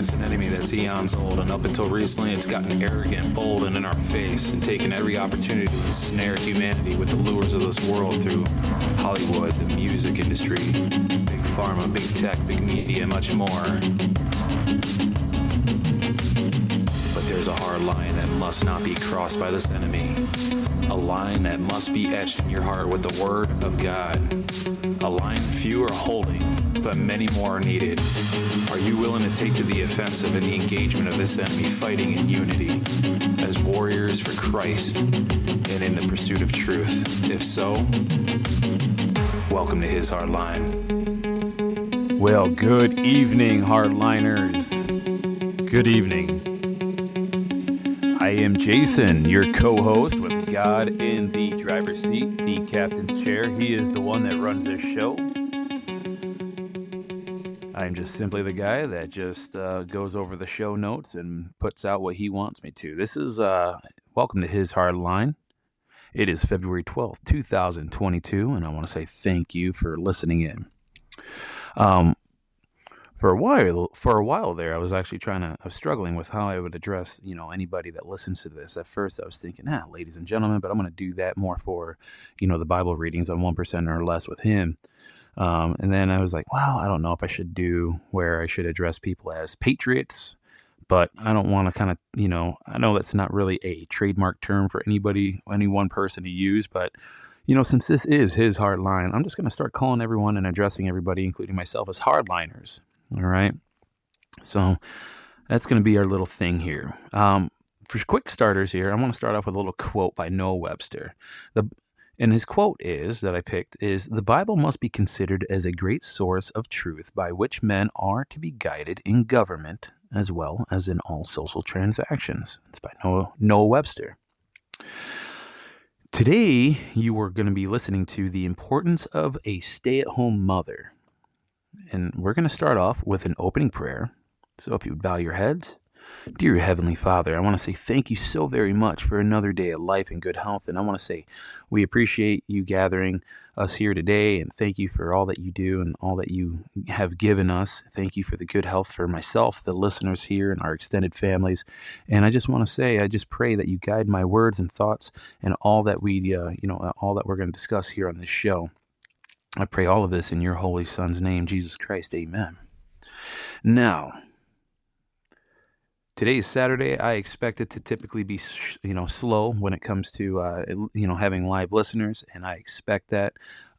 against an enemy that's eons old, and up until recently, it's gotten arrogant, bold, and in our face, and taken every opportunity to ensnare humanity with the lures of this world through Hollywood, the music industry, big pharma, big tech, big media, much more. But there's a hard line that must not be crossed by this enemy. A line that must be etched in your heart with the Word of God. A line few are holding, but many more are needed. Are you willing to take to the offensive in the engagement of this enemy, fighting in unity as warriors for Christ and in the pursuit of truth? If so, welcome to his hard line. Well, good evening, hardliners. Good evening. I am Jason, your co host with God in the driver's seat, the captain's chair. He is the one that runs this show. I'm just simply the guy that just uh, goes over the show notes and puts out what he wants me to. This is uh, welcome to his hard line. It is February 12th, 2022, and I want to say thank you for listening in. Um, for a while, for a while there, I was actually trying to, I was struggling with how I would address, you know, anybody that listens to this. At first, I was thinking, ah, ladies and gentlemen, but I'm going to do that more for, you know, the Bible readings on one percent or less with him. Um, and then I was like, well, I don't know if I should do where I should address people as patriots, but I don't want to kind of, you know, I know that's not really a trademark term for anybody, any one person to use, but you know, since this is his hard line, I'm just going to start calling everyone and addressing everybody, including myself, as hardliners. All right. So that's going to be our little thing here. Um, for quick starters here, I want to start off with a little quote by Noah Webster. The and his quote is that I picked is the Bible must be considered as a great source of truth by which men are to be guided in government as well as in all social transactions. It's by Noah, Noah Webster. Today, you are going to be listening to the importance of a stay at home mother. And we're going to start off with an opening prayer. So if you would bow your heads Dear Heavenly Father, I want to say thank you so very much for another day of life and good health. And I want to say we appreciate you gathering us here today and thank you for all that you do and all that you have given us. Thank you for the good health for myself, the listeners here, and our extended families. And I just want to say, I just pray that you guide my words and thoughts and all that we, uh, you know, all that we're going to discuss here on this show. I pray all of this in your holy Son's name, Jesus Christ. Amen. Now, today is Saturday. I expect it to typically be, you know, slow when it comes to, uh, you know, having live listeners, and I expect that.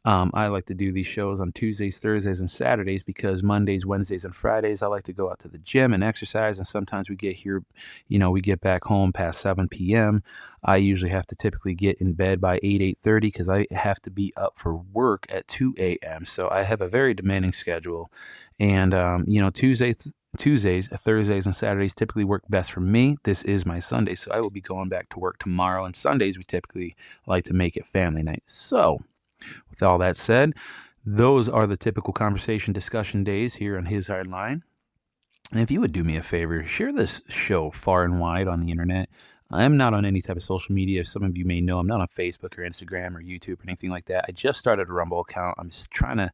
Um, I like to do these shows on Tuesdays, Thursdays, and Saturdays because Mondays, Wednesdays, and Fridays I like to go out to the gym and exercise, and sometimes we get here, you know, we get back home past 7 p.m. I usually have to typically get in bed by 8, 8.30 because I have to be up for work at 2 a.m. So I have a very demanding schedule, and, um, you know, Tuesdays, Tuesdays, Thursdays, and Saturdays typically work best for me. This is my Sunday, so I will be going back to work tomorrow. And Sundays, we typically like to make it family night. So, with all that said, those are the typical conversation discussion days here on His Hard Line. And if you would do me a favor, share this show far and wide on the internet. I'm not on any type of social media. Some of you may know I'm not on Facebook or Instagram or YouTube or anything like that. I just started a Rumble account. I'm just trying to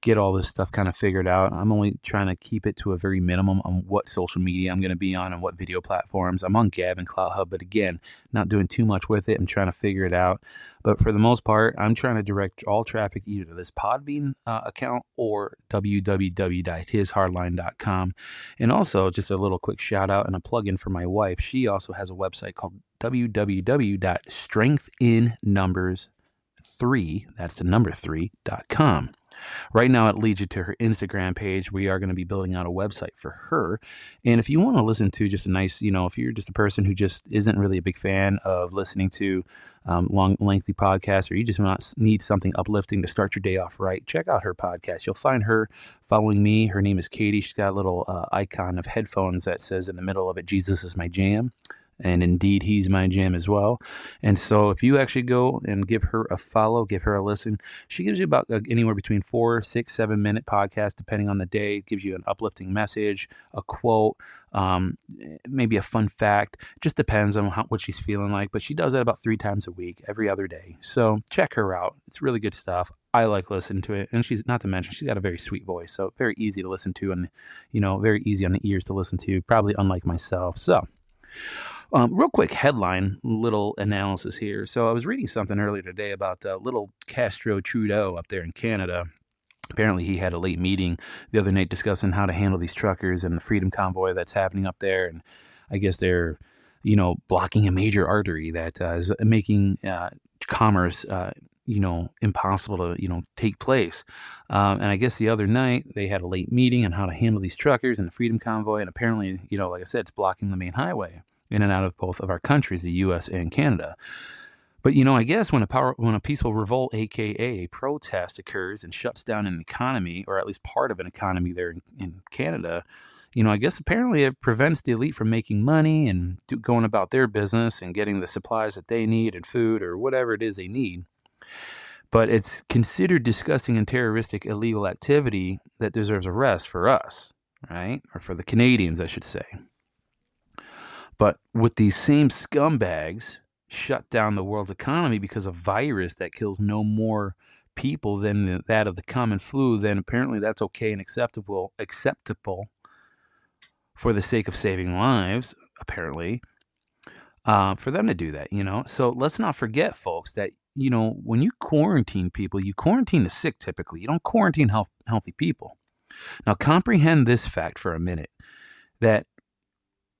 get all this stuff kind of figured out. I'm only trying to keep it to a very minimum on what social media I'm going to be on and what video platforms. I'm on Gab and CloutHub, but again, not doing too much with it. I'm trying to figure it out. But for the most part, I'm trying to direct all traffic either to this Podbean uh, account or www.hishardline.com. And also, just a little quick shout out and a plug in for my wife. She also has a website website called www.strengthinnumbers3, that's the number 3.com. Right now, it leads you to her Instagram page. We are going to be building out a website for her. And if you want to listen to just a nice, you know, if you're just a person who just isn't really a big fan of listening to um, long, lengthy podcasts, or you just want, need something uplifting to start your day off right, check out her podcast. You'll find her following me. Her name is Katie. She's got a little uh, icon of headphones that says in the middle of it, Jesus is my jam and indeed he's my jam as well. And so if you actually go and give her a follow give her a listen she gives you about uh, anywhere between four six seven minute podcast depending on the day. It gives you an uplifting message a quote um, maybe a fun fact. It just depends on how, what she's feeling like but she does that about three times a week every other day. So check her out. It's really good stuff. I like listening to it, and she's not to mention she's got a very sweet voice, so very easy to listen to, and you know, very easy on the ears to listen to. Probably unlike myself. So, um, real quick headline, little analysis here. So I was reading something earlier today about uh, little Castro Trudeau up there in Canada. Apparently, he had a late meeting the other night discussing how to handle these truckers and the freedom convoy that's happening up there, and I guess they're you know, blocking a major artery that uh, is making uh, commerce, uh, you know, impossible to, you know, take place. Um, and I guess the other night they had a late meeting on how to handle these truckers and the Freedom Convoy. And apparently, you know, like I said, it's blocking the main highway in and out of both of our countries, the U.S. and Canada. But you know, I guess when a power, when a peaceful revolt, aka a protest, occurs and shuts down an economy, or at least part of an economy there in, in Canada, you know, I guess apparently it prevents the elite from making money and do, going about their business and getting the supplies that they need and food or whatever it is they need. But it's considered disgusting and terroristic illegal activity that deserves arrest for us, right? Or for the Canadians, I should say. But with these same scumbags shut down the world's economy because of virus that kills no more people than that of the common flu, then apparently that's okay and acceptable acceptable for the sake of saving lives, apparently, uh, for them to do that, you know? So let's not forget, folks, that, you know, when you quarantine people, you quarantine the sick typically. You don't quarantine health, healthy people. Now, comprehend this fact for a minute that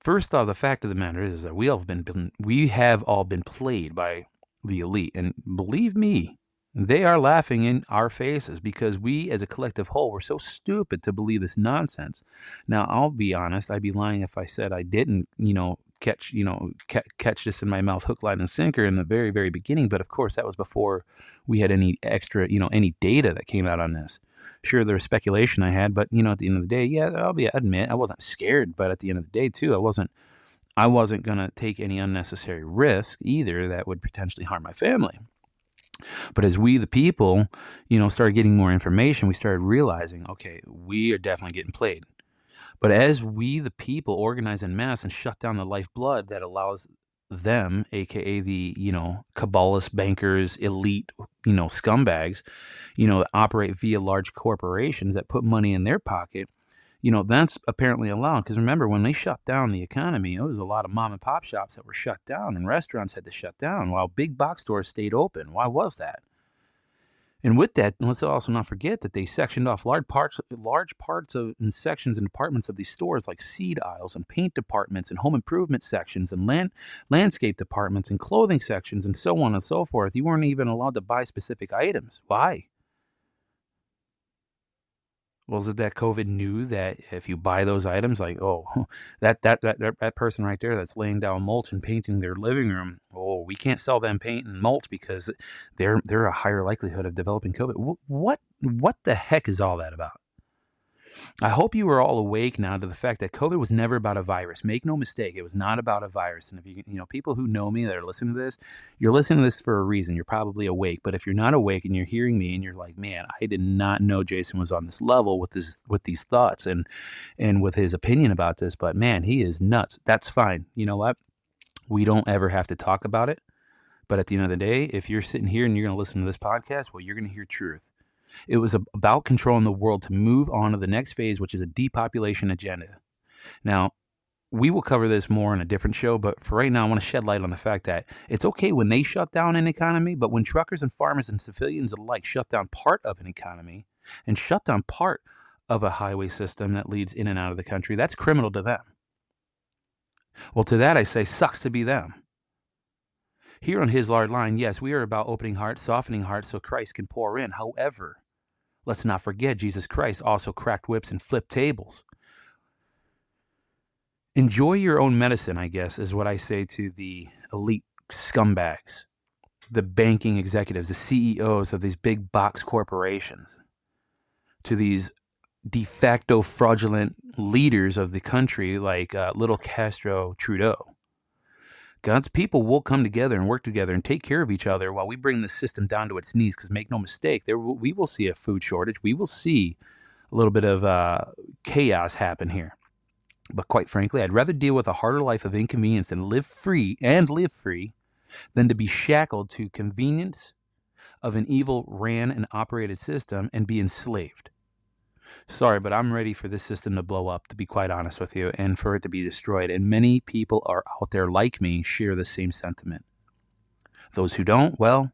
first off, the fact of the matter is that we all have been, we have all been played by the elite. And believe me, they are laughing in our faces because we, as a collective whole, were so stupid to believe this nonsense. Now, I'll be honest; I'd be lying if I said I didn't, you know, catch, you know, ca- catch this in my mouth, hook, line, and sinker in the very, very beginning. But of course, that was before we had any extra, you know, any data that came out on this. Sure, there was speculation I had, but you know, at the end of the day, yeah, I'll be admit I wasn't scared, but at the end of the day, too, I wasn't. I wasn't to take any unnecessary risk either that would potentially harm my family. But as we, the people, you know, started getting more information, we started realizing, okay, we are definitely getting played. But as we, the people, organize in mass and shut down the lifeblood that allows them, aka the you know cabalists, bankers, elite, you know scumbags, you know, that operate via large corporations that put money in their pocket you know, that's apparently allowed. Because remember, when they shut down the economy, it was a lot of mom and pop shops that were shut down and restaurants had to shut down while big box stores stayed open. Why was that? And with that, let's also not forget that they sectioned off large parts, large parts of and sections and departments of these stores, like seed aisles and paint departments and home improvement sections and land landscape departments and clothing sections and so on and so forth. You weren't even allowed to buy specific items. Why? Was it that COVID knew that if you buy those items, like oh, that that that that person right there that's laying down mulch and painting their living room, oh, we can't sell them paint and mulch because they're they're a higher likelihood of developing COVID. What what the heck is all that about? I hope you are all awake now to the fact that COVID was never about a virus. Make no mistake, it was not about a virus. And if you, you know, people who know me that are listening to this, you're listening to this for a reason. You're probably awake. But if you're not awake and you're hearing me and you're like, man, I did not know Jason was on this level with this, with these thoughts and, and with his opinion about this, but man, he is nuts. That's fine. You know what? We don't ever have to talk about it. But at the end of the day, if you're sitting here and you're going to listen to this podcast, well, you're going to hear truth. It was about controlling the world to move on to the next phase, which is a depopulation agenda. Now, we will cover this more in a different show, but for right now, I want to shed light on the fact that it's okay when they shut down an economy, but when truckers and farmers and civilians alike shut down part of an economy and shut down part of a highway system that leads in and out of the country, that's criminal to them. Well, to that I say, sucks to be them. Here on His Hard Line, yes, we are about opening hearts, softening hearts so Christ can pour in. However, Let's not forget, Jesus Christ also cracked whips and flipped tables. Enjoy your own medicine, I guess, is what I say to the elite scumbags, the banking executives, the CEOs of these big box corporations, to these de facto fraudulent leaders of the country like uh, little Castro Trudeau. God's people will come together and work together and take care of each other while we bring the system down to its knees. Because make no mistake, there we will see a food shortage. We will see a little bit of uh, chaos happen here. But quite frankly, I'd rather deal with a harder life of inconvenience and live free and live free than to be shackled to convenience of an evil ran and operated system and be enslaved. Sorry, but I'm ready for this system to blow up, to be quite honest with you, and for it to be destroyed. And many people are out there like me share the same sentiment. Those who don't, well,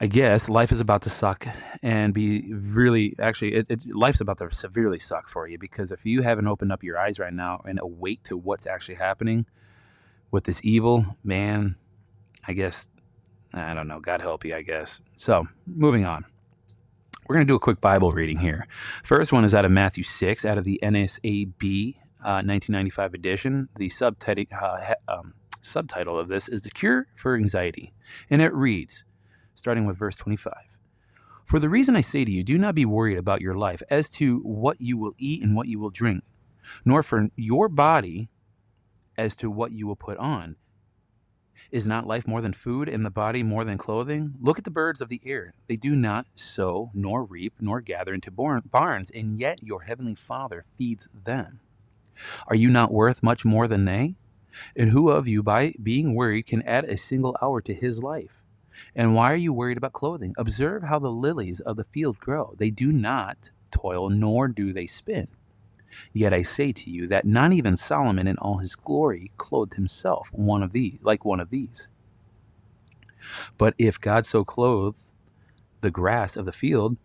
I guess life is about to suck and be really actually it, it, life's about to severely suck for you because if you haven't opened up your eyes right now and awake to what's actually happening with this evil man I guess I don't know God help you I guess so moving on we're going to do a quick Bible reading here first one is out of Matthew 6 out of the NASB uh, 1995 edition the subtitle uh, um, subtitle of this is the cure for anxiety and it reads starting with verse 25. For the reason I say to you, do not be worried about your life as to what you will eat and what you will drink, nor for your body as to what you will put on. Is not life more than food, and the body more than clothing? Look at the birds of the air. They do not sow, nor reap, nor gather into barns, and yet your heavenly Father feeds them. Are you not worth much more than they? And who of you, by being worried, can add a single hour to his life? And why are you worried about clothing? Observe how the lilies of the field grow. They do not toil, nor do they spin. Yet I say to you that not even Solomon in all his glory clothed himself one of these, like one of these. But if God so clothes the grass of the field,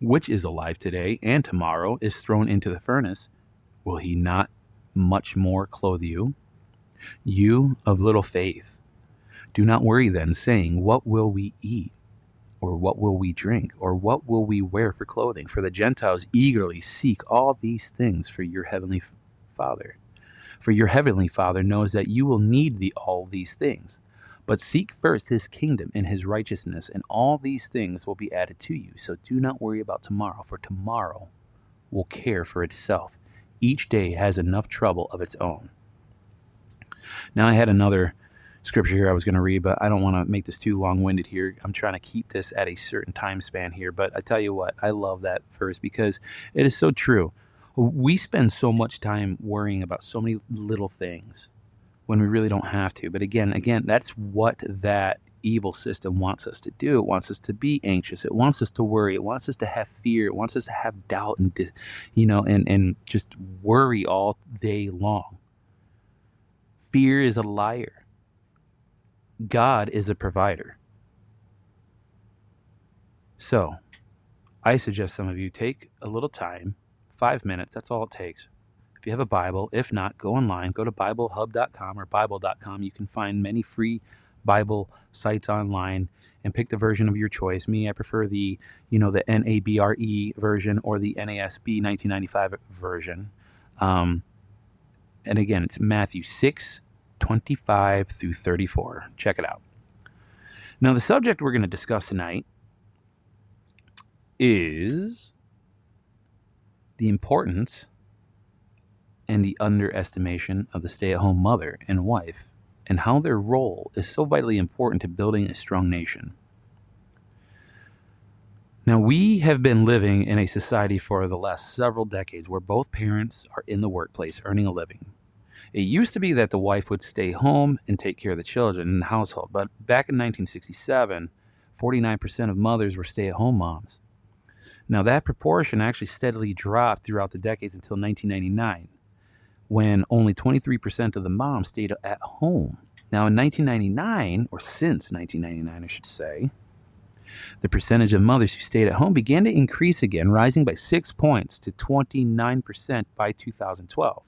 which is alive today and tomorrow is thrown into the furnace, will he not much more clothe you? You of little faith. Do not worry then, saying, What will we eat? Or what will we drink? Or what will we wear for clothing? For the Gentiles eagerly seek all these things for your heavenly Father. For your heavenly Father knows that you will need the, all these things. But seek first his kingdom and his righteousness, and all these things will be added to you. So do not worry about tomorrow, for tomorrow will care for itself. Each day has enough trouble of its own. Now, I had another scripture here I was going to read, but I don't want to make this too long winded here. I'm trying to keep this at a certain time span here. But I tell you what, I love that verse because it is so true. We spend so much time worrying about so many little things when we really don't have to. But again, again, that's what that evil system wants us to do. It wants us to be anxious. It wants us to worry. It wants us to have fear. It wants us to have doubt and you know and and just worry all day long. Fear is a liar. God is a provider. So, I suggest some of you take a little time, five minutes, that's all it takes. If you have a Bible, if not, go online, go to BibleHub.com or Bible.com. You can find many free Bible sites online and pick the version of your choice. Me, I prefer the, you know, the NABRE version or the NASB 1995 version. Um, and again, it's Matthew 6, 25 through 34. Check it out. Now, the subject we're going to discuss tonight is the importance and the underestimation of the stay at home mother and wife, and how their role is so vitally important to building a strong nation. Now, we have been living in a society for the last several decades where both parents are in the workplace earning a living. It used to be that the wife would stay home and take care of the children in the household, but back in 1967, 49% of mothers were stay at home moms. Now, that proportion actually steadily dropped throughout the decades until 1999, when only 23% of the moms stayed at home. Now, in 1999, or since 1999, I should say, the percentage of mothers who stayed at home began to increase again, rising by six points to 29% by 2012.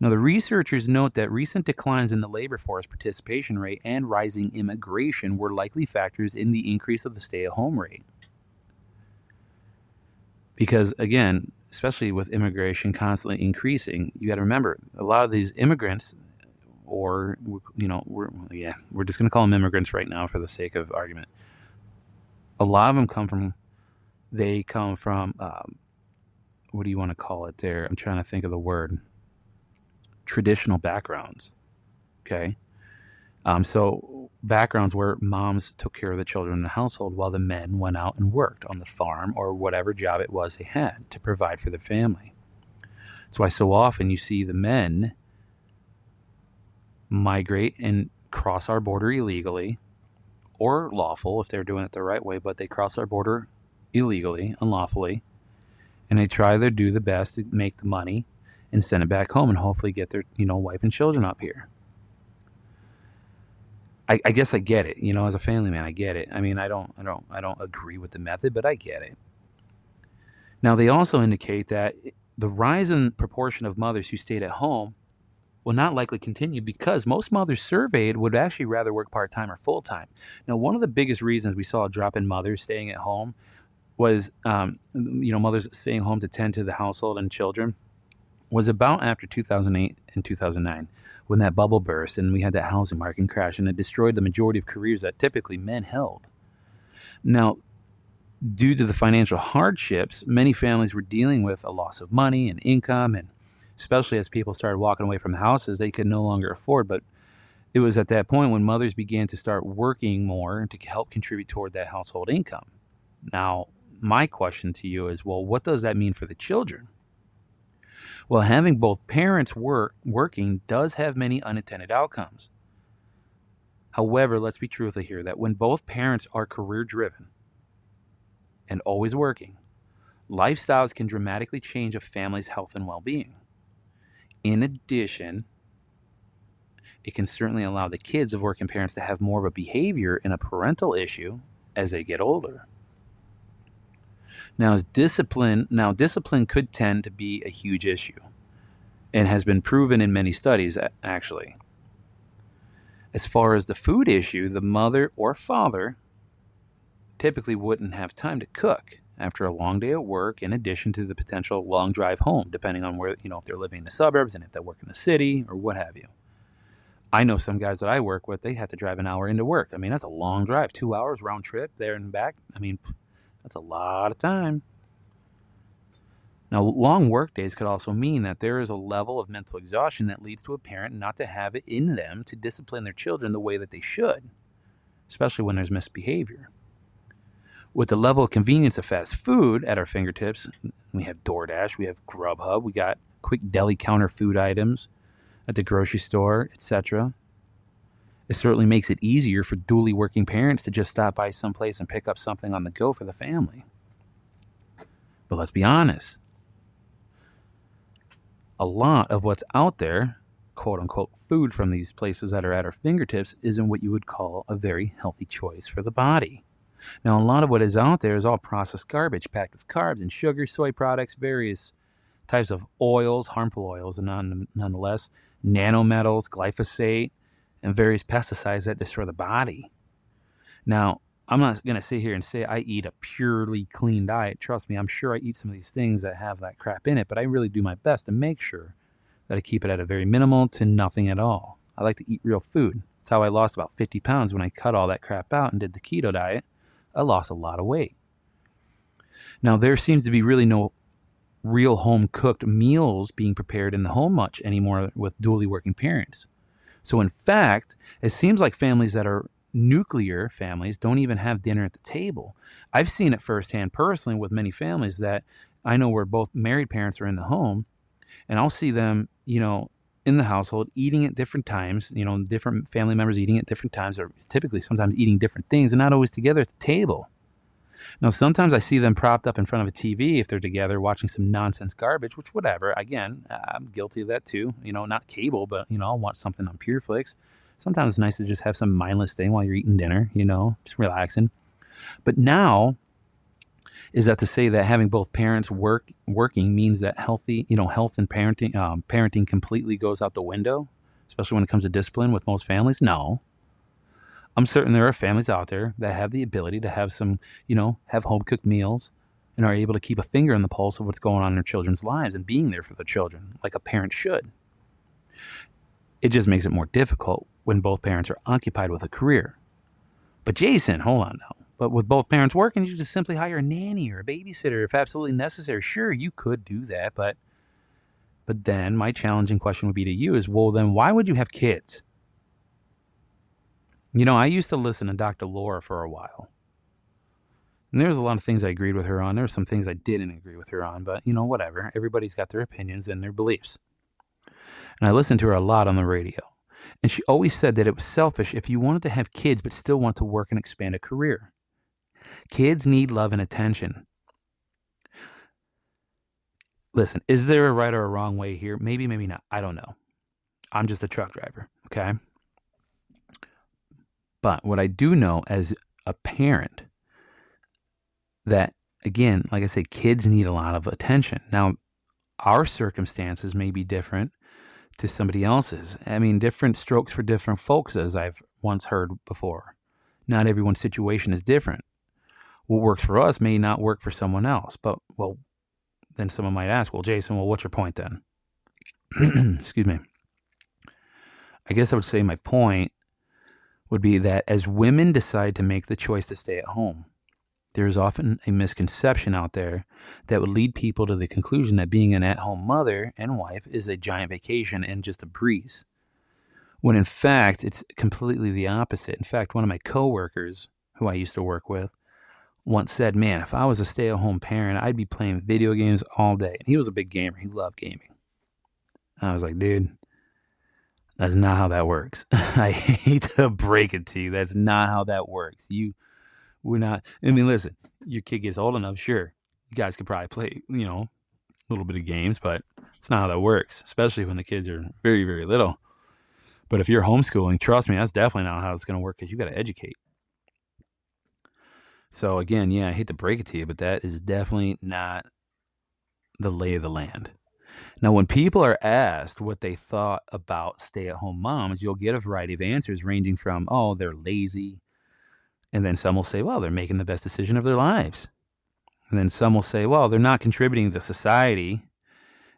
Now, the researchers note that recent declines in the labor force participation rate and rising immigration were likely factors in the increase of the stay at home rate. Because, again, especially with immigration constantly increasing, you got to remember a lot of these immigrants, or, you know, we're, yeah, we're just going to call them immigrants right now for the sake of argument. A lot of them come from, they come from, um, what do you want to call it there? I'm trying to think of the word traditional backgrounds. Okay. Um, so backgrounds where moms took care of the children in the household while the men went out and worked on the farm or whatever job it was they had to provide for their family. That's why so often you see the men migrate and cross our border illegally or lawful if they're doing it the right way, but they cross our border illegally, unlawfully, and they try to do the best to make the money and send it back home and hopefully get their, you know, wife and children up here. I, I guess I get it, you know, as a family man, I get it. I mean, I don't, I don't, I don't agree with the method, but I get it. Now, they also indicate that the rise in proportion of mothers who stayed at home will not likely continue because most mothers surveyed would actually rather work part time or full time. Now, one of the biggest reasons we saw a drop in mothers staying at home was, um, you know, mothers staying home to tend to the household and children was about after 2008 and 2009 when that bubble burst and we had that housing market crash and it destroyed the majority of careers that typically men held. Now, due to the financial hardships, many families were dealing with a loss of money and income and especially as people started walking away from houses they could no longer afford. But it was at that point when mothers began to start working more to help contribute toward that household income. Now, my question to you is well, what does that mean for the children? Well, having both parents work working does have many unintended outcomes. However, let's be truthful here that when both parents are career driven and always working, lifestyles can dramatically change a family's health and well being. In addition, it can certainly allow the kids of working parents to have more of a behavior and a parental issue as they get older. Now, discipline now discipline could tend to be a huge issue, and has been proven in many studies. Actually, as far as the food issue, the mother or father typically wouldn't have time to cook after a long day at work, in addition to the potential long drive home, depending on where, you know, if they're living in the suburbs and if they work in the city or what have you. I know some guys that I work with, they have to drive an hour into work. I mean, that's a long drive, two hours round trip there and back. I mean, that's a lot of time. Now, long work days could also mean that there is a level of mental exhaustion that leads to a parent not to have it in them to discipline their children the way that they should, especially when there's misbehavior with the level of convenience of fast food at our fingertips, we have DoorDash, we have Grubhub, we got quick deli counter food items at the grocery store, etc. It certainly makes it easier for dually working parents to just stop by someplace and pick up something on the go for the family. But let's be honest. A lot of what's out there, quote unquote, food from these places that are at our fingertips, isn't what you would call a very healthy choice for the body. Now, a lot of what is out there is all processed garbage packed with carbs and sugar, soy products, various types of oils, harmful oils, and none, nonetheless, nanometals, glyphosate, and various pesticides that destroy the body. Now, I'm not going to sit here and say I eat a purely clean diet. Trust me, I'm sure I eat some of these things that have that crap in it, but I really do my best to make sure that I keep it at a very minimal to nothing at all. I like to eat real food. That's how I lost about 50 pounds when I cut all that crap out and did the keto diet. I lost a lot of weight. Now, there seems to be really no real home cooked meals being prepared in the home much anymore with dually working parents. So, in fact, it seems like families that are nuclear families don't even have dinner at the table. I've seen it firsthand personally with many families that I know where both married parents are in the home, and I'll see them, you know, in the household eating at different times, you know, different family members eating at different times, or typically sometimes eating different things and not always together at the table. Now, sometimes I see them propped up in front of a TV if they're together watching some nonsense garbage, which, whatever. Again, I'm guilty of that too. You know, not cable, but, you know, I'll watch something on PureFlix. Sometimes it's nice to just have some mindless thing while you're eating dinner, you know, just relaxing. But now is that to say that having both parents work working means that healthy, you know, health and parenting um, parenting completely goes out the window, especially when it comes to discipline with most families? No. I'm certain there are families out there that have the ability to have some, you know, have home cooked meals and are able to keep a finger on the pulse of what's going on in their children's lives and being there for their children like a parent should. It just makes it more difficult when both parents are occupied with a career. But Jason, hold on now. But with both parents working, you just simply hire a nanny or a babysitter if absolutely necessary. Sure, you could do that, but but then my challenging question would be to you is, well, then why would you have kids? You know, I used to listen to Dr. Laura for a while. And there's a lot of things I agreed with her on. There were some things I didn't agree with her on, but you know, whatever. Everybody's got their opinions and their beliefs. And I listened to her a lot on the radio. And she always said that it was selfish if you wanted to have kids but still want to work and expand a career. Kids need love and attention. Listen, is there a right or a wrong way here? Maybe, maybe not. I don't know. I'm just a truck driver, okay? But what I do know as a parent that again, like I say, kids need a lot of attention. Now, our circumstances may be different to somebody else's. I mean, different strokes for different folks, as I've once heard before. Not everyone's situation is different. What works for us may not work for someone else. But, well, then someone might ask, well, Jason, well, what's your point then? Excuse me. I guess I would say my point would be that as women decide to make the choice to stay at home, there is often a misconception out there that would lead people to the conclusion that being an at home mother and wife is a giant vacation and just a breeze. When in fact, it's completely the opposite. In fact, one of my coworkers who I used to work with once said, Man, if I was a stay at home parent, I'd be playing video games all day. And he was a big gamer, he loved gaming. And I was like, Dude, that's not how that works. I hate to break it to you. That's not how that works. You we're not. I mean, listen, your kid gets old enough, sure, you guys could probably play, you know, a little bit of games, but it's not how that works, especially when the kids are very, very little. But if you're homeschooling, trust me, that's definitely not how it's going to work because you got to educate. So again, yeah, I hate to break it to you, but that is definitely not the lay of the land. Now, when people are asked what they thought about stay at home moms, you'll get a variety of answers ranging from, oh, they're lazy, and then some will say, well, they're making the best decision of their lives. And then some will say, well, they're not contributing to society.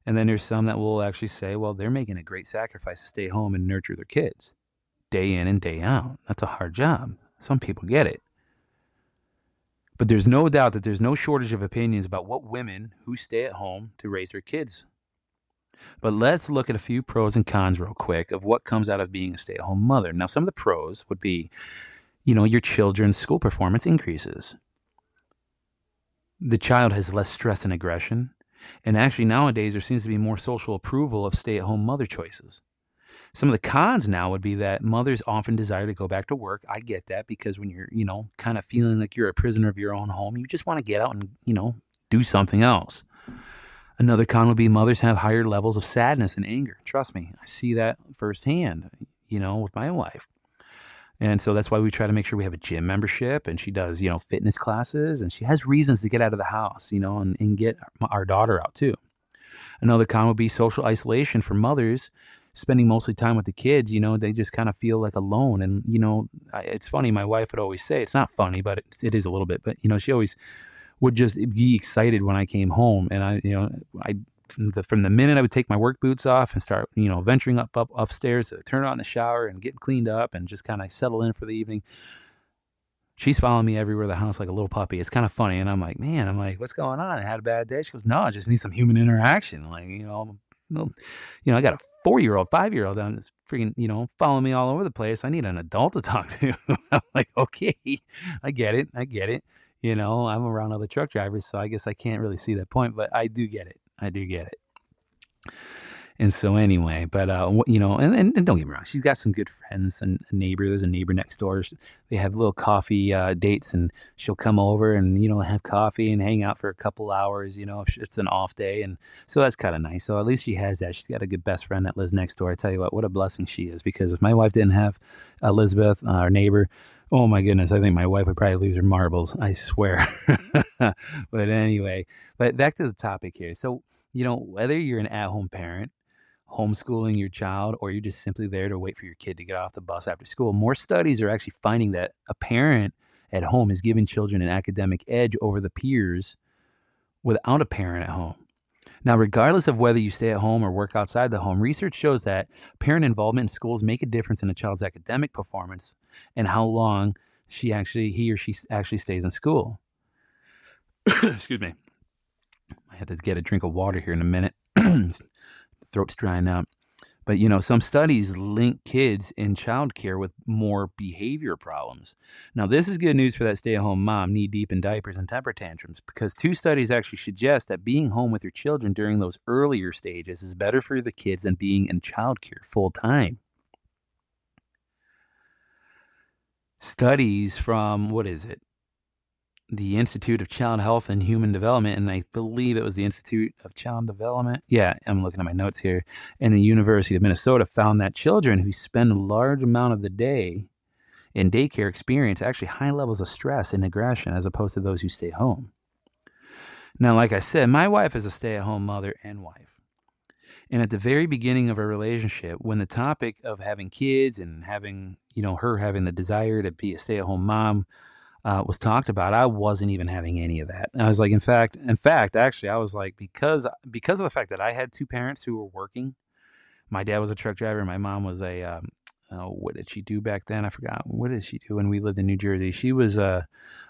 And then there's some that will actually say, well, they're making a great sacrifice to stay home and nurture their kids day in and day out. That's a hard job. Some people get it. But there's no doubt that there's no shortage of opinions about what women who stay at home to raise their kids. But let's look at a few pros and cons real quick of what comes out of being a stay at home mother. Now, some of the pros would be you know, your children's school performance increases. The child has less stress and aggression. And actually, nowadays, there seems to be more social approval of stay at home mother choices. Some of the cons now would be that mothers often desire to go back to work. I get that because when you're, you know, kind of feeling like you're a prisoner of your own home, you just want to get out and, you know, do something else. Another con would be mothers have higher levels of sadness and anger. Trust me, I see that firsthand, you know, with my wife. And so that's why we try to make sure we have a gym membership and she does, you know, fitness classes and she has reasons to get out of the house, you know, and, and get our daughter out too. Another con would be social isolation for mothers spending mostly time with the kids, you know, they just kind of feel like alone. And, you know, it's funny. My wife would always say, it's not funny, but it, it is a little bit, but, you know, she always would just be excited when I came home. And I, you know, I from the, from the minute I would take my work boots off and start, you know, venturing up, up upstairs to turn on the shower and get cleaned up and just kind of settle in for the evening. She's following me everywhere the house like a little puppy. It's kind of funny. And I'm like, man, I'm like, what's going on? I had a bad day. She goes, no, I just need some human interaction. Like, you know, you know, I got a four year old, five year old down this freaking, you know, following me all over the place. I need an adult to talk to. I'm like, okay, I get it. I get it. You know, I'm around other truck drivers, so I guess I can't really see that point, but I do get it. I do get it. And so anyway, but uh, you know, and, and, and, don't get me wrong, she's got some good friends and a neighbor. There's a neighbor next door. They have little coffee uh, dates, and she'll come over and you know have coffee and hang out for a couple hours. You know, if it's an off day, and so that's kind of nice. So at least she has that. She's got a good best friend that lives next door. I tell you what, what a blessing she is. Because if my wife didn't have Elizabeth, uh, our neighbor, oh my goodness, I think my wife would probably lose her marbles. I swear. but anyway, but back to the topic here. So you know, whether you're an at home parent, homeschooling your child, or you're just simply there to wait for your kid to get off the bus after school, more studies are actually finding that a parent at home is giving children an academic edge over the peers without a parent at home. Now, regardless of whether you stay at home or work outside the home, research shows that parent involvement in schools make a difference in a child's academic performance and how long she actually he or she actually stays in school. Excuse me. I have to get a drink of water here in a minute. throat's drying up. But you know, some studies link kids in childcare with more behavior problems. Now, this is good news for that stay-at-home mom knee deep in diapers and temper tantrums because two studies actually suggest that being home with your children during those earlier stages is better for the kids than being in childcare full time. Studies from what is it? The Institute of Child Health and Human Development, and I believe it was the Institute of Child Development. Yeah, I'm looking at my notes here. And the University of Minnesota found that children who spend a large amount of the day in daycare experience actually high levels of stress and aggression as opposed to those who stay home. Now, like I said, my wife is a stay at home mother and wife. And at the very beginning of our relationship, when the topic of having kids and having, you know, her having the desire to be a stay at home mom uh, was talked about, I wasn't even having any of that. I was like, in fact, in fact, actually, I was like, because because of the fact that I had two parents who were working, my dad was a truck driver, and my mom was a um, oh, what did she do back then? I forgot. What did she do when we lived in New Jersey? She was, uh,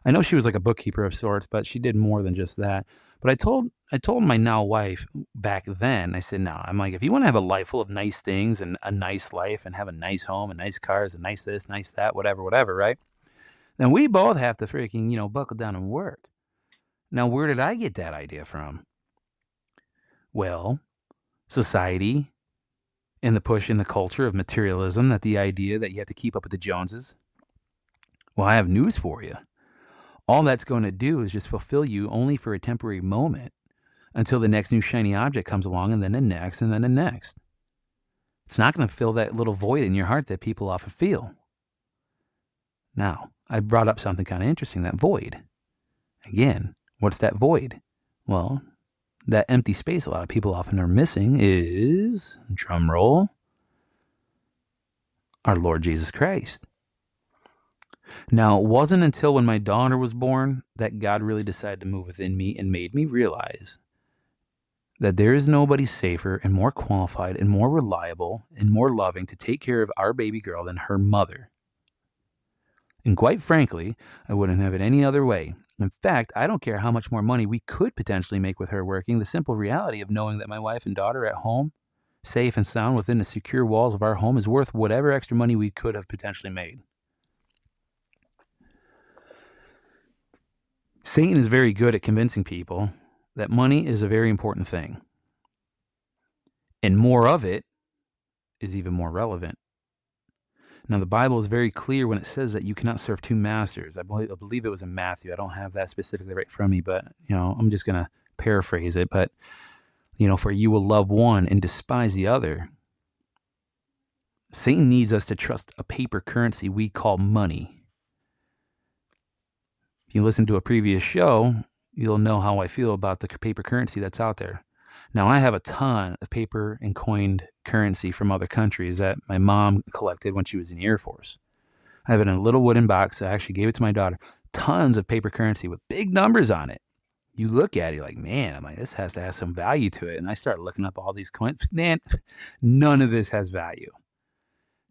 I know she was like a bookkeeper of sorts, but she did more than just that. But I told, I told my now wife back then, I said, no, I'm like, if you want to have a life full of nice things and a nice life and have a nice home and nice cars and nice this, nice that, whatever, whatever, right? Then we both have to freaking, you know, buckle down and work. Now, where did I get that idea from? Well, society and the push in the culture of materialism that the idea that you have to keep up with the Joneses? Well, I have news for you. All that's going to do is just fulfill you only for a temporary moment until the next new shiny object comes along and then the next and then the next. It's not going to fill that little void in your heart that people often feel. Now, I brought up something kind of interesting that void. Again, what's that void? Well, that empty space a lot of people often are missing is, drum roll, our Lord Jesus Christ. Now, it wasn't until when my daughter was born that God really decided to move within me and made me realize that there is nobody safer and more qualified and more reliable and more loving to take care of our baby girl than her mother. And quite frankly, I wouldn't have it any other way. In fact, I don't care how much more money we could potentially make with her working. The simple reality of knowing that my wife and daughter are at home, safe and sound within the secure walls of our home, is worth whatever extra money we could have potentially made. Satan is very good at convincing people that money is a very important thing. And more of it is even more relevant. Now, the Bible is very clear when it says that you cannot serve two masters. I believe, I believe it was in Matthew. I don't have that specifically right from me, but you know, I'm just going to paraphrase it. But you know, for you will love one and despise the other. Satan needs us to trust a paper currency we call money. If you listen to a previous show, you'll know how I feel about the paper currency that's out there. Now, I have a ton of paper and coined currency from other countries that my mom collected when she was in the Air Force. I have it in a little wooden box. I actually gave it to my daughter. Tons of paper currency with big numbers on it. You look at it, like, man, I'm like, this has to have some value to it. And I start looking up all these coins. Man, none of this has value.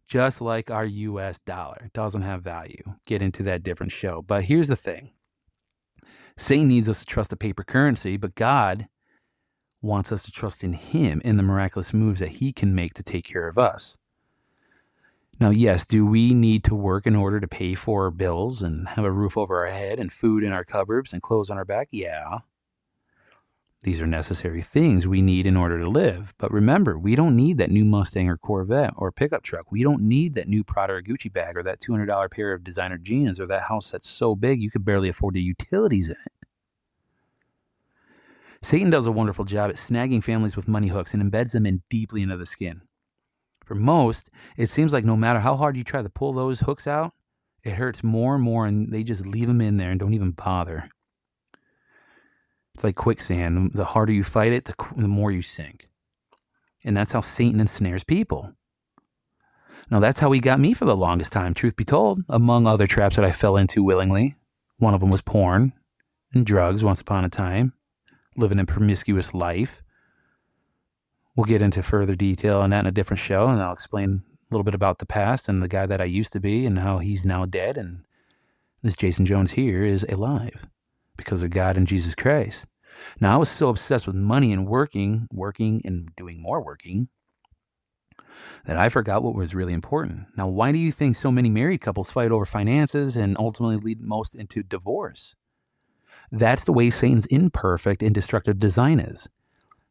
Just like our US dollar doesn't have value. Get into that different show. But here's the thing Satan needs us to trust the paper currency, but God wants us to trust in Him in the miraculous moves that He can make to take care of us. Now, yes, do we need to work in order to pay for our bills and have a roof over our head and food in our cupboards and clothes on our back? Yeah. These are necessary things we need in order to live. But remember, we don't need that new Mustang or Corvette or pickup truck. We don't need that new Prada or Gucci bag or that $200 pair of designer jeans or that house that's so big you could barely afford the utilities in it. Satan does a wonderful job at snagging families with money hooks and embeds them in deeply into the skin. For most, it seems like no matter how hard you try to pull those hooks out, it hurts more and more, and they just leave them in there and don't even bother. It's like quicksand. The harder you fight it, the, the more you sink. And that's how Satan ensnares people. Now, that's how he got me for the longest time, truth be told, among other traps that I fell into willingly. One of them was porn and drugs once upon a time living a promiscuous life. We'll get into further detail on that in a different show, and I'll explain a little bit about the past and the guy that I used to be and how he's now dead. And this Jason Jones here is alive because of God and Jesus Christ. Now, I was so obsessed with money and working, working and doing more working, that I forgot what was really important. Now, why do you think so many married couples fight over finances and ultimately lead most into divorce? That's the way Satan's imperfect and destructive design is.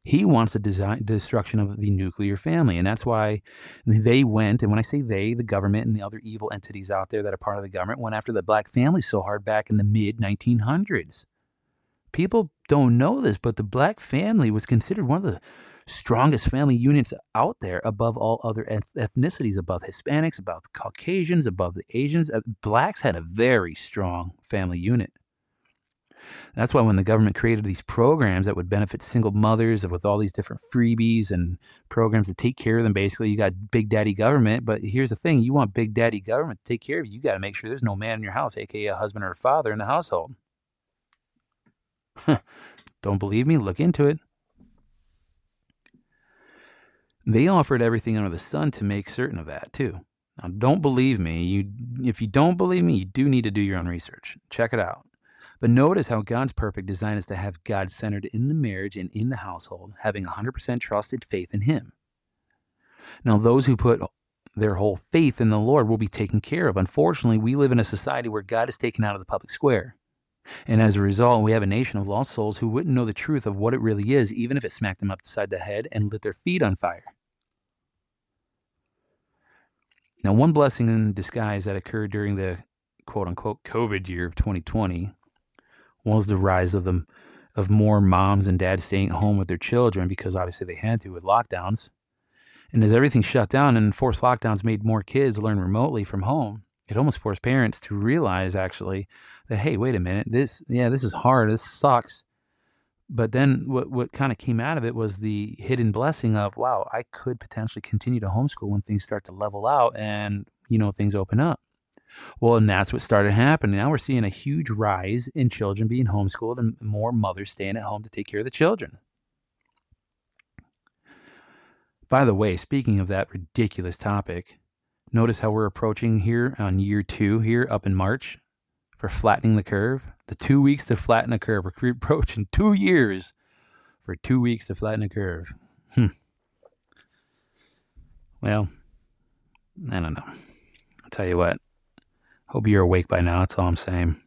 He wants the design, destruction of the nuclear family. And that's why they went, and when I say they, the government and the other evil entities out there that are part of the government went after the black family so hard back in the mid 1900s. People don't know this, but the black family was considered one of the strongest family units out there above all other ethnicities, above Hispanics, above Caucasians, above the Asians. Uh, blacks had a very strong family unit. That's why when the government created these programs that would benefit single mothers with all these different freebies and programs to take care of them, basically, you got big daddy government. But here's the thing you want big daddy government to take care of you, you got to make sure there's no man in your house, aka a husband or a father in the household. Don't believe me? Look into it. They offered everything under the sun to make certain of that, too. Now, don't believe me. You, if you don't believe me, you do need to do your own research. Check it out. But notice how God's perfect design is to have God centered in the marriage and in the household, having 100% trusted faith in Him. Now, those who put their whole faith in the Lord will be taken care of. Unfortunately, we live in a society where God is taken out of the public square. And as a result, we have a nation of lost souls who wouldn't know the truth of what it really is, even if it smacked them upside the head and lit their feet on fire. Now, one blessing in disguise that occurred during the quote unquote COVID year of 2020 was the rise of them of more moms and dads staying at home with their children because obviously they had to with lockdowns. And as everything shut down and forced lockdowns made more kids learn remotely from home, it almost forced parents to realize actually that hey, wait a minute, this yeah, this is hard, this sucks. But then what what kind of came out of it was the hidden blessing of wow, I could potentially continue to homeschool when things start to level out and you know things open up. Well, and that's what started happening. Now we're seeing a huge rise in children being homeschooled and more mothers staying at home to take care of the children. By the way, speaking of that ridiculous topic, notice how we're approaching here on year two, here up in March, for flattening the curve. The two weeks to flatten the curve. We're approaching two years for two weeks to flatten the curve. Hmm. Well, I don't know. I'll tell you what, Hope you're awake by now. That's all I'm saying.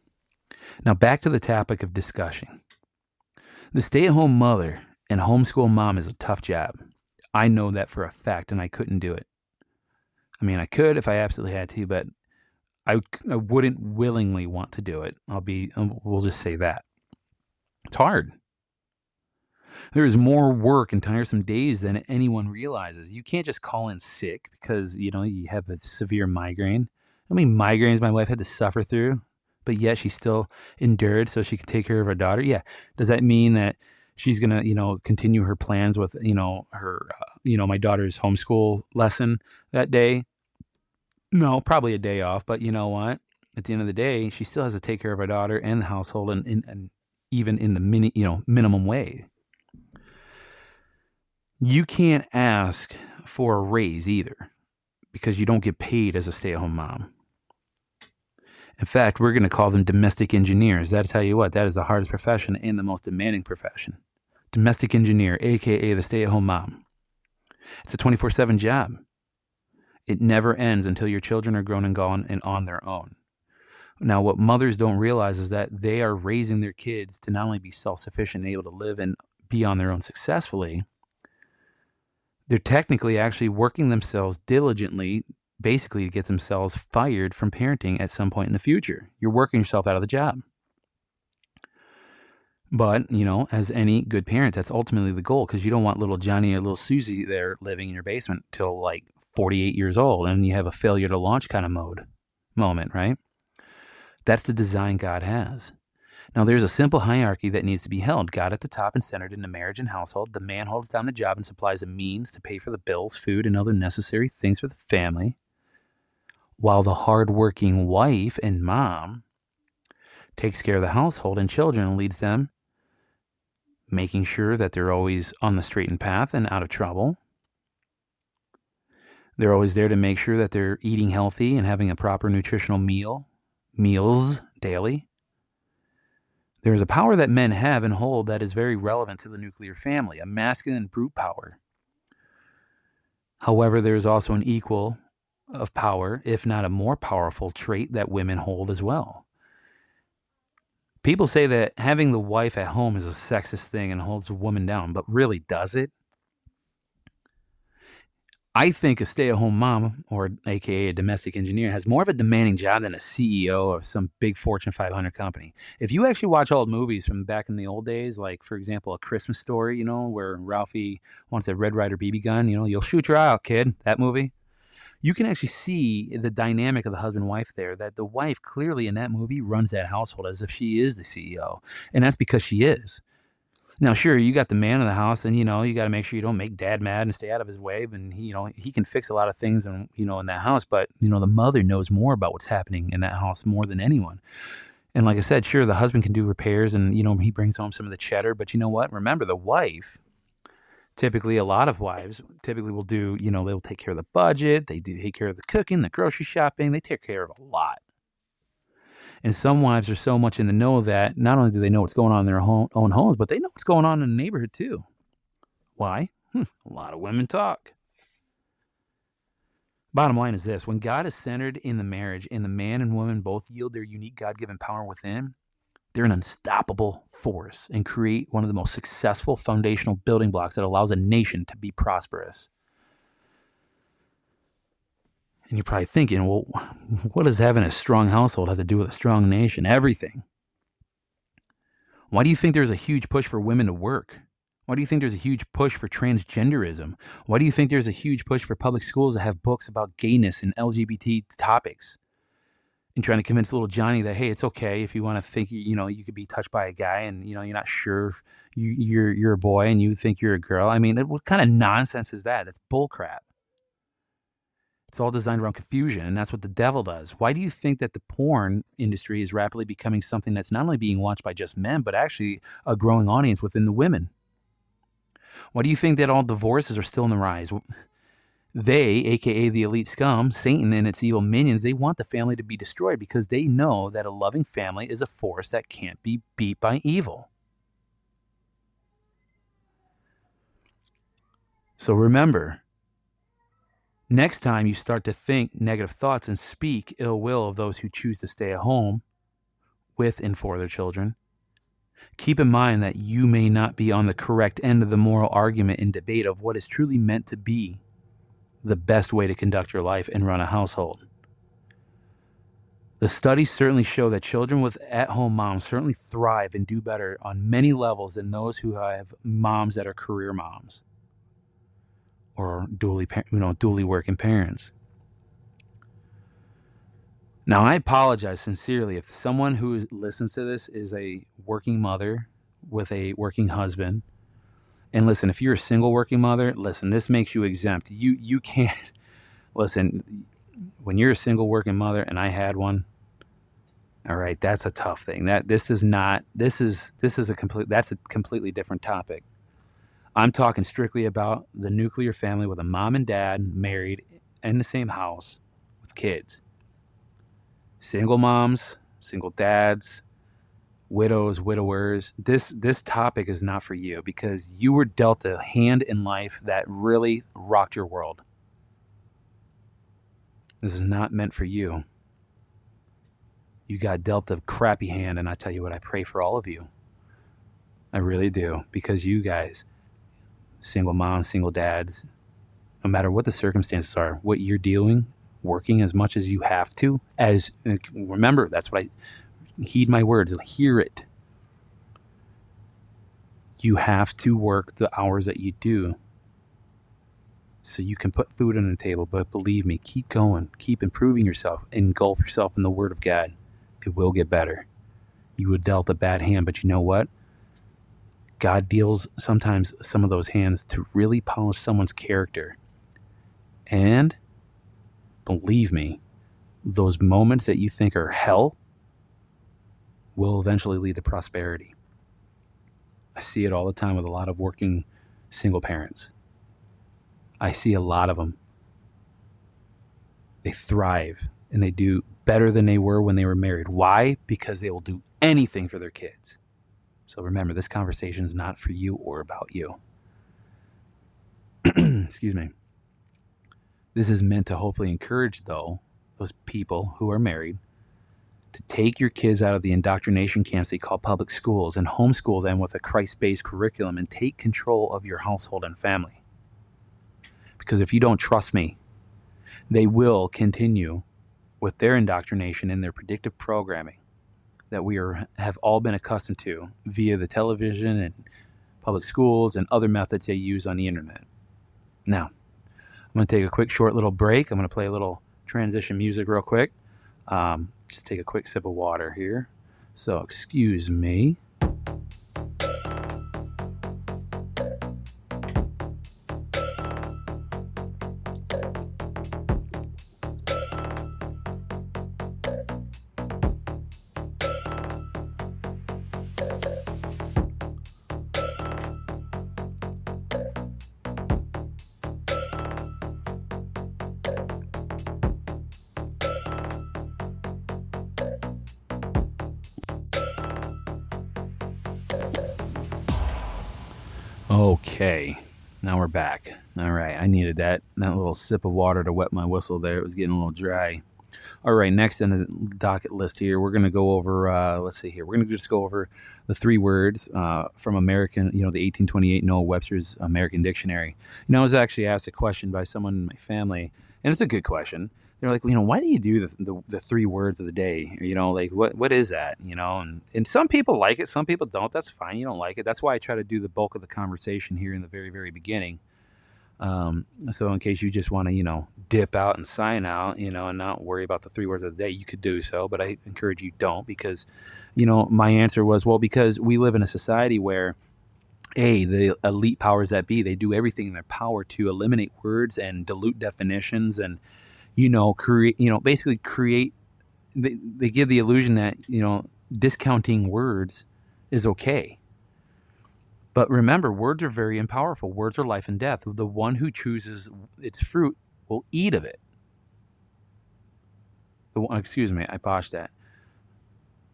Now, back to the topic of discussion. The stay at home mother and homeschool mom is a tough job. I know that for a fact, and I couldn't do it. I mean, I could if I absolutely had to, but I, I wouldn't willingly want to do it. I'll be, um, we'll just say that. It's hard. There is more work and tiresome days than anyone realizes. You can't just call in sick because, you know, you have a severe migraine. How many migraines my wife had to suffer through, but yet she still endured so she could take care of her daughter? Yeah. Does that mean that she's gonna, you know, continue her plans with, you know, her, uh, you know, my daughter's homeschool lesson that day? No, probably a day off. But you know what? At the end of the day, she still has to take care of her daughter and the household, and, and, and even in the mini, you know, minimum way. You can't ask for a raise either because you don't get paid as a stay-at-home mom. In fact, we're going to call them domestic engineers. That'll tell you what, that is the hardest profession and the most demanding profession. Domestic engineer, aka the stay at home mom. It's a 24 7 job. It never ends until your children are grown and gone and on their own. Now, what mothers don't realize is that they are raising their kids to not only be self sufficient and able to live and be on their own successfully, they're technically actually working themselves diligently basically to get themselves fired from parenting at some point in the future. You're working yourself out of the job. But, you know, as any good parent, that's ultimately the goal because you don't want little Johnny or little Susie there living in your basement till like 48 years old and you have a failure to launch kind of mode moment, right? That's the design God has. Now, there's a simple hierarchy that needs to be held God at the top and centered in the marriage and household. The man holds down the job and supplies the means to pay for the bills, food, and other necessary things for the family while the hardworking wife and mom takes care of the household and children and leads them, making sure that they're always on the straight and path and out of trouble. They're always there to make sure that they're eating healthy and having a proper nutritional meal, meals daily. There is a power that men have and hold that is very relevant to the nuclear family, a masculine brute power. However, there is also an equal of power, if not a more powerful trait that women hold as well. People say that having the wife at home is a sexist thing and holds a woman down, but really does it? I think a stay at home mom, or AKA a domestic engineer, has more of a demanding job than a CEO of some big Fortune 500 company. If you actually watch old movies from back in the old days, like, for example, A Christmas Story, you know, where Ralphie wants a Red Ryder BB gun, you know, you'll shoot your eye out, kid, that movie. You can actually see the dynamic of the husband wife there, that the wife clearly in that movie runs that household as if she is the CEO. And that's because she is. Now, sure, you got the man of the house, and you know you got to make sure you don't make dad mad and stay out of his way. And he, you know, he can fix a lot of things, and you know, in that house. But you know, the mother knows more about what's happening in that house more than anyone. And like I said, sure, the husband can do repairs, and you know, he brings home some of the cheddar. But you know what? Remember, the wife, typically, a lot of wives typically will do. You know, they'll take care of the budget, they do take care of the cooking, the grocery shopping, they take care of a lot. And some wives are so much in the know that not only do they know what's going on in their home, own homes, but they know what's going on in the neighborhood too. Why? Hmm, a lot of women talk. Bottom line is this when God is centered in the marriage and the man and woman both yield their unique God given power within, they're an unstoppable force and create one of the most successful foundational building blocks that allows a nation to be prosperous. And you're probably thinking, well, what does having a strong household have to do with a strong nation? Everything. Why do you think there's a huge push for women to work? Why do you think there's a huge push for transgenderism? Why do you think there's a huge push for public schools to have books about gayness and LGBT topics? And trying to convince little Johnny that hey, it's okay if you want to think you know you could be touched by a guy and you know you're not sure if you, you're you're a boy and you think you're a girl. I mean, what kind of nonsense is that? That's bullcrap. It's all designed around confusion, and that's what the devil does. Why do you think that the porn industry is rapidly becoming something that's not only being watched by just men, but actually a growing audience within the women? Why do you think that all divorces are still in the rise? They, aka the elite scum, Satan and its evil minions, they want the family to be destroyed because they know that a loving family is a force that can't be beat by evil. So remember, Next time you start to think negative thoughts and speak ill will of those who choose to stay at home with and for their children, keep in mind that you may not be on the correct end of the moral argument and debate of what is truly meant to be the best way to conduct your life and run a household. The studies certainly show that children with at home moms certainly thrive and do better on many levels than those who have moms that are career moms or dually, you know, dually working parents. Now, I apologize sincerely if someone who listens to this is a working mother with a working husband. And listen, if you're a single working mother, listen, this makes you exempt. You you can't listen when you're a single working mother and I had one. All right, that's a tough thing. That this is not this is this is a complete that's a completely different topic. I'm talking strictly about the nuclear family with a mom and dad married in the same house with kids. Single moms, single dads, widows, widowers. This this topic is not for you because you were dealt a hand in life that really rocked your world. This is not meant for you. You got dealt a crappy hand and I tell you what I pray for all of you. I really do because you guys single moms, single dads, no matter what the circumstances are, what you're dealing, working as much as you have to, as remember, that's what I heed my words, hear it. You have to work the hours that you do so you can put food on the table. But believe me, keep going, keep improving yourself, engulf yourself in the Word of God. It will get better. You were dealt a bad hand, but you know what? God deals sometimes some of those hands to really polish someone's character. And believe me, those moments that you think are hell will eventually lead to prosperity. I see it all the time with a lot of working single parents. I see a lot of them. They thrive and they do better than they were when they were married. Why? Because they will do anything for their kids. So remember, this conversation is not for you or about you. Excuse me. This is meant to hopefully encourage, though, those people who are married to take your kids out of the indoctrination camps they call public schools and homeschool them with a Christ based curriculum and take control of your household and family. Because if you don't trust me, they will continue with their indoctrination and their predictive programming that we are have all been accustomed to via the television and public schools and other methods they use on the internet. Now, I'm going to take a quick short little break. I'm going to play a little transition music real quick. Um, just take a quick sip of water here. So, excuse me. Little sip of water to wet my whistle there. It was getting a little dry. All right, next in the docket list here, we're going to go over. Uh, let's see here. We're going to just go over the three words uh, from American, you know, the 1828 Noah Webster's American Dictionary. You know, I was actually asked a question by someone in my family, and it's a good question they're like, you know, why do you do the, the, the, three words of the day? You know, like what what is that? You know, and and some people like it, some people don't. That's fine. You don't like it. That's why I try to do the bulk of the conversation here in the very very beginning. Um, so in case you just want to, you know, dip out and sign out, you know, and not worry about the three words of the day, you could do so. But I encourage you don't because, you know, my answer was well because we live in a society where a the elite powers that be they do everything in their power to eliminate words and dilute definitions and you know, create, you know, basically create, they, they give the illusion that, you know, discounting words is okay. But remember, words are very powerful. Words are life and death. The one who chooses its fruit will eat of it. The one, excuse me, I botched that.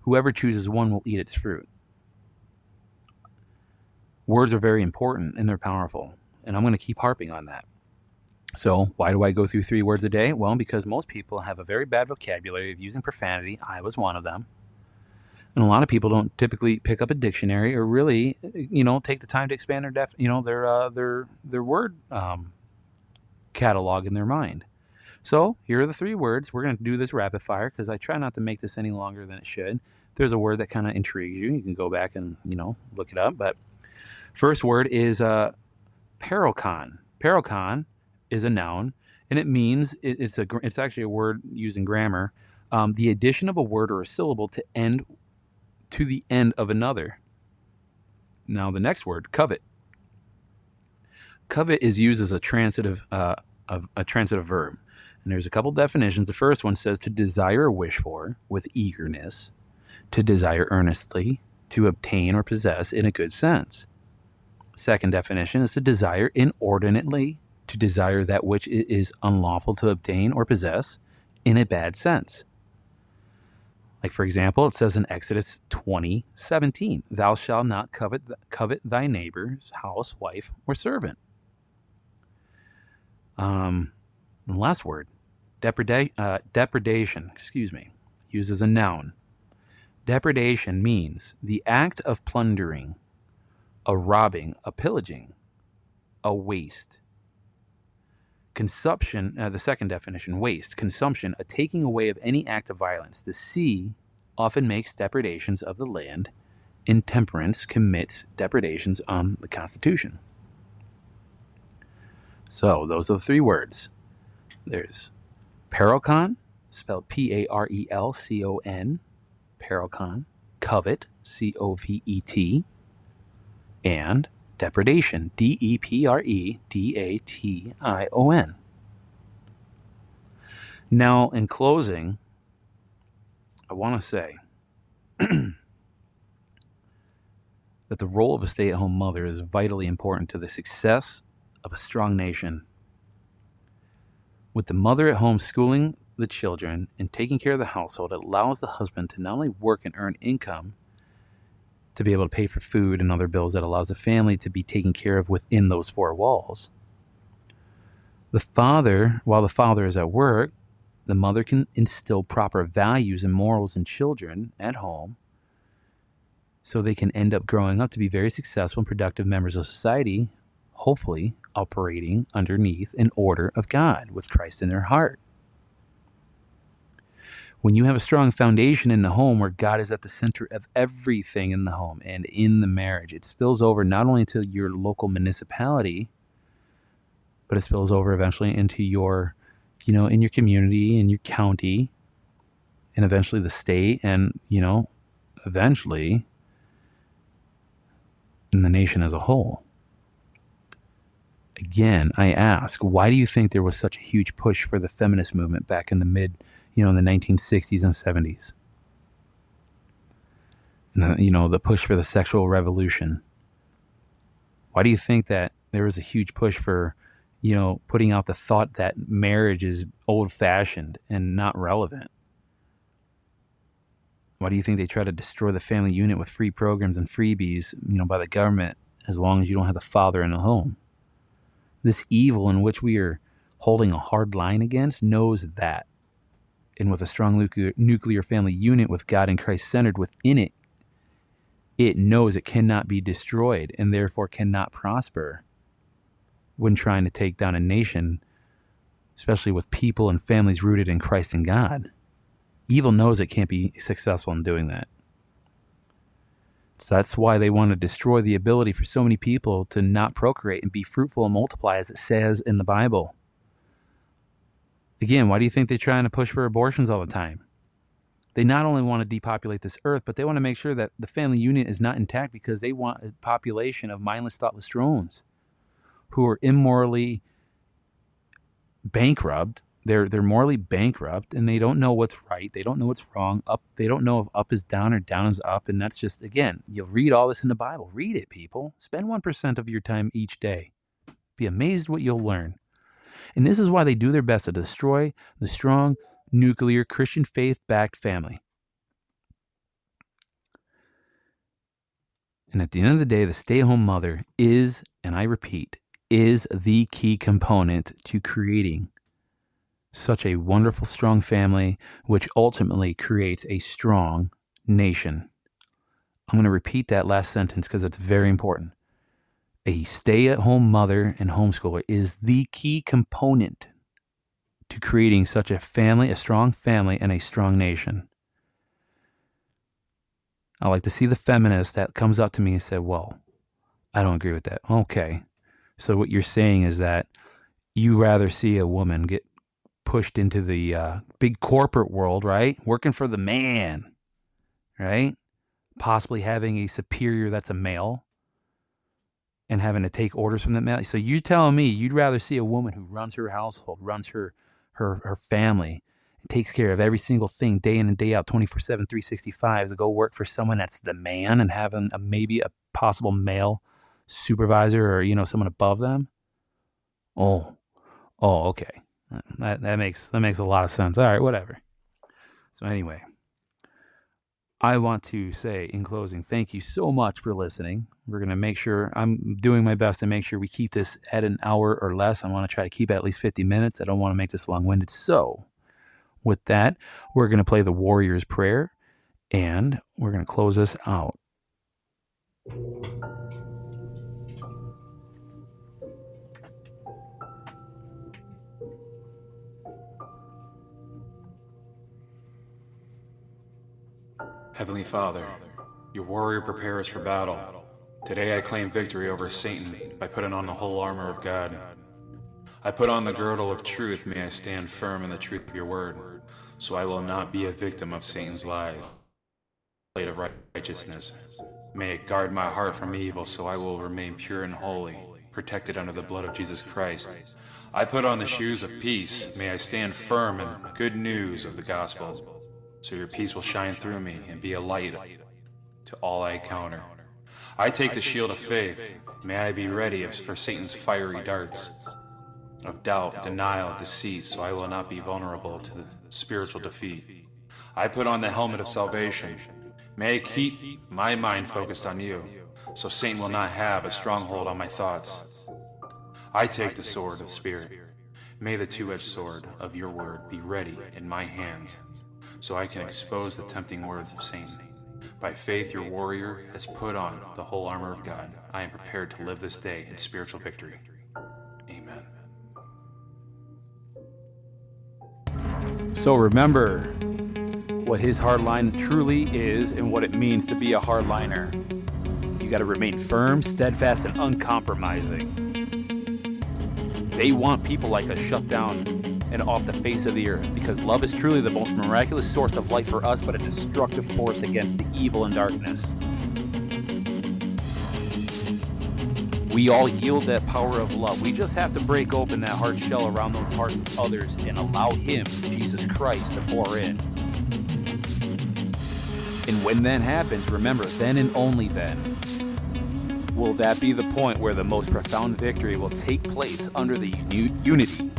Whoever chooses one will eat its fruit. Words are very important and they're powerful. And I'm going to keep harping on that. So, why do I go through three words a day? Well, because most people have a very bad vocabulary of using profanity. I was one of them. And a lot of people don't typically pick up a dictionary or really, you know, take the time to expand their def, you know, their uh, their their word um, catalog in their mind. So here are the three words. We're going to do this rapid fire because I try not to make this any longer than it should. If there's a word that kind of intrigues you, you can go back and you know look it up. But first word is uh, parelcon. Parelcon is a noun, and it means it, it's a it's actually a word used in grammar. Um, the addition of a word or a syllable to end to the end of another. Now the next word, covet. Covet is used as a transitive uh, of a transitive verb, and there's a couple definitions. The first one says to desire or wish for with eagerness, to desire earnestly, to obtain or possess in a good sense. Second definition is to desire inordinately to desire that which it is unlawful to obtain or possess in a bad sense. Like, for example, it says in Exodus 20 17, Thou shalt not covet, covet thy neighbor's house, wife, or servant. Um, the last word, depreda- uh, depredation, excuse me, used as a noun. Depredation means the act of plundering, a robbing, a pillaging, a waste, Consumption, uh, the second definition, waste, consumption, a taking away of any act of violence. The sea often makes depredations of the land. Intemperance commits depredations on the Constitution. So, those are the three words. There's parelcon, spelled P A R E L C O N, parelcon, covet, C O V E T, and depredation. D E P R E D A T I O N. Now, in closing, I want to say that the role of a stay at home mother is vitally important to the success of a strong nation. With the mother at home schooling the children and taking care of the household, it allows the husband to not only work and earn income to be able to pay for food and other bills that allows the family to be taken care of within those four walls. The father, while the father is at work, the mother can instill proper values and morals in children at home so they can end up growing up to be very successful and productive members of society, hopefully operating underneath an order of God with Christ in their heart. When you have a strong foundation in the home where God is at the center of everything in the home and in the marriage, it spills over not only to your local municipality, but it spills over eventually into your, you know, in your community, in your county, and eventually the state, and, you know, eventually in the nation as a whole. Again, I ask, why do you think there was such a huge push for the feminist movement back in the mid, you know, in the 1960s and 70s? And the, you know, the push for the sexual revolution. Why do you think that there was a huge push for, you know, putting out the thought that marriage is old fashioned and not relevant? Why do you think they try to destroy the family unit with free programs and freebies, you know, by the government as long as you don't have the father in the home? This evil in which we are holding a hard line against knows that. And with a strong nuclear, family unit with God and Christ centered within it, it knows it cannot be destroyed and therefore cannot prosper when trying to take down a nation, especially with people and families rooted in Christ and God. Evil knows it can't be successful in doing that. So that's why they want to destroy the ability for so many people to not procreate and be fruitful and multiply, as it says in the Bible. Again, why do you think they're trying to push for abortions all the time? They not only want to depopulate this earth, but they want to make sure that the family unit is not intact because they want a population of mindless, thoughtless drones who are immorally bankrupt. They're they're morally bankrupt and they don't know what's right they don't know what's wrong up they don't know if up is down or down is up and that's just again you'll read all this in the bible. Read it people. Spend 1% of your time each day. Be amazed what you'll learn and this is why they do their best to destroy the strong nuclear christian faith backed family and at the end of the day the stay-at-home mother is and i repeat is the key component to creating such a wonderful, strong family, which ultimately creates a strong nation. I'm going to repeat that last sentence because it's very important. A stay at home mother and homeschooler is the key component to creating such a family, a strong family, and a strong nation. I like to see the feminist that comes up to me and said, Well, I don't agree with that. Okay. So what you're saying is that you rather see a woman get pushed into the uh, big corporate world, right? Working for the man, right? Possibly having a superior that's a male and having to take orders from the male. So you telling me you'd rather see a woman who runs her household, runs her her her family, and takes care of every single thing day in and day out, 24 7, 365, to go work for someone that's the man and having a, uh, maybe a possible male supervisor or, you know, someone above them? Oh, oh, okay. That that makes that makes a lot of sense. All right, whatever. So anyway, I want to say in closing, thank you so much for listening. We're going to make sure I'm doing my best to make sure we keep this at an hour or less. I want to try to keep it at least 50 minutes. I don't want to make this long winded. So, with that, we're going to play the Warrior's Prayer and we're going to close this out. Heavenly Father, your warrior prepares for battle. Today I claim victory over Satan by putting on the whole armor of God. I put on the girdle of truth, may I stand firm in the truth of your word, so I will not be a victim of Satan's lies. Plate of righteousness, may it guard my heart from evil, so I will remain pure and holy, protected under the blood of Jesus Christ. I put on the shoes of peace, may I stand firm in the good news of the gospel so your peace will shine through me and be a light to all I encounter. I take the shield of faith. May I be ready for Satan's fiery darts of doubt, denial, deceit, so I will not be vulnerable to the spiritual defeat. I put on the helmet of salvation. May I keep my mind focused on you, so Satan will not have a stronghold on my thoughts. I take the sword of Spirit. May the two edged sword of your word be ready in my hand, so I can expose the tempting words of Satan. By faith, your warrior has put on the whole armor of God. I am prepared to live this day in spiritual victory. Amen. So remember what His Hard Line truly is and what it means to be a hardliner. You got to remain firm, steadfast, and uncompromising. They want people like us shut down and off the face of the earth because love is truly the most miraculous source of life for us, but a destructive force against the evil and darkness. We all yield that power of love. We just have to break open that hard shell around those hearts of others and allow Him, Jesus Christ, to pour in. And when that happens, remember, then and only then will that be the point where the most profound victory will take place under the uni- unity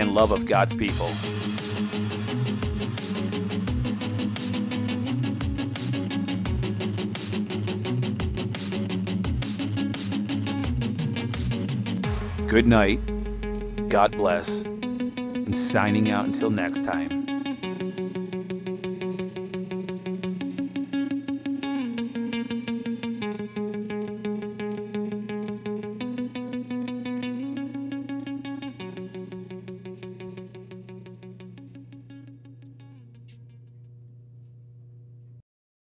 and love of God's people. Good night, God bless, and signing out until next time.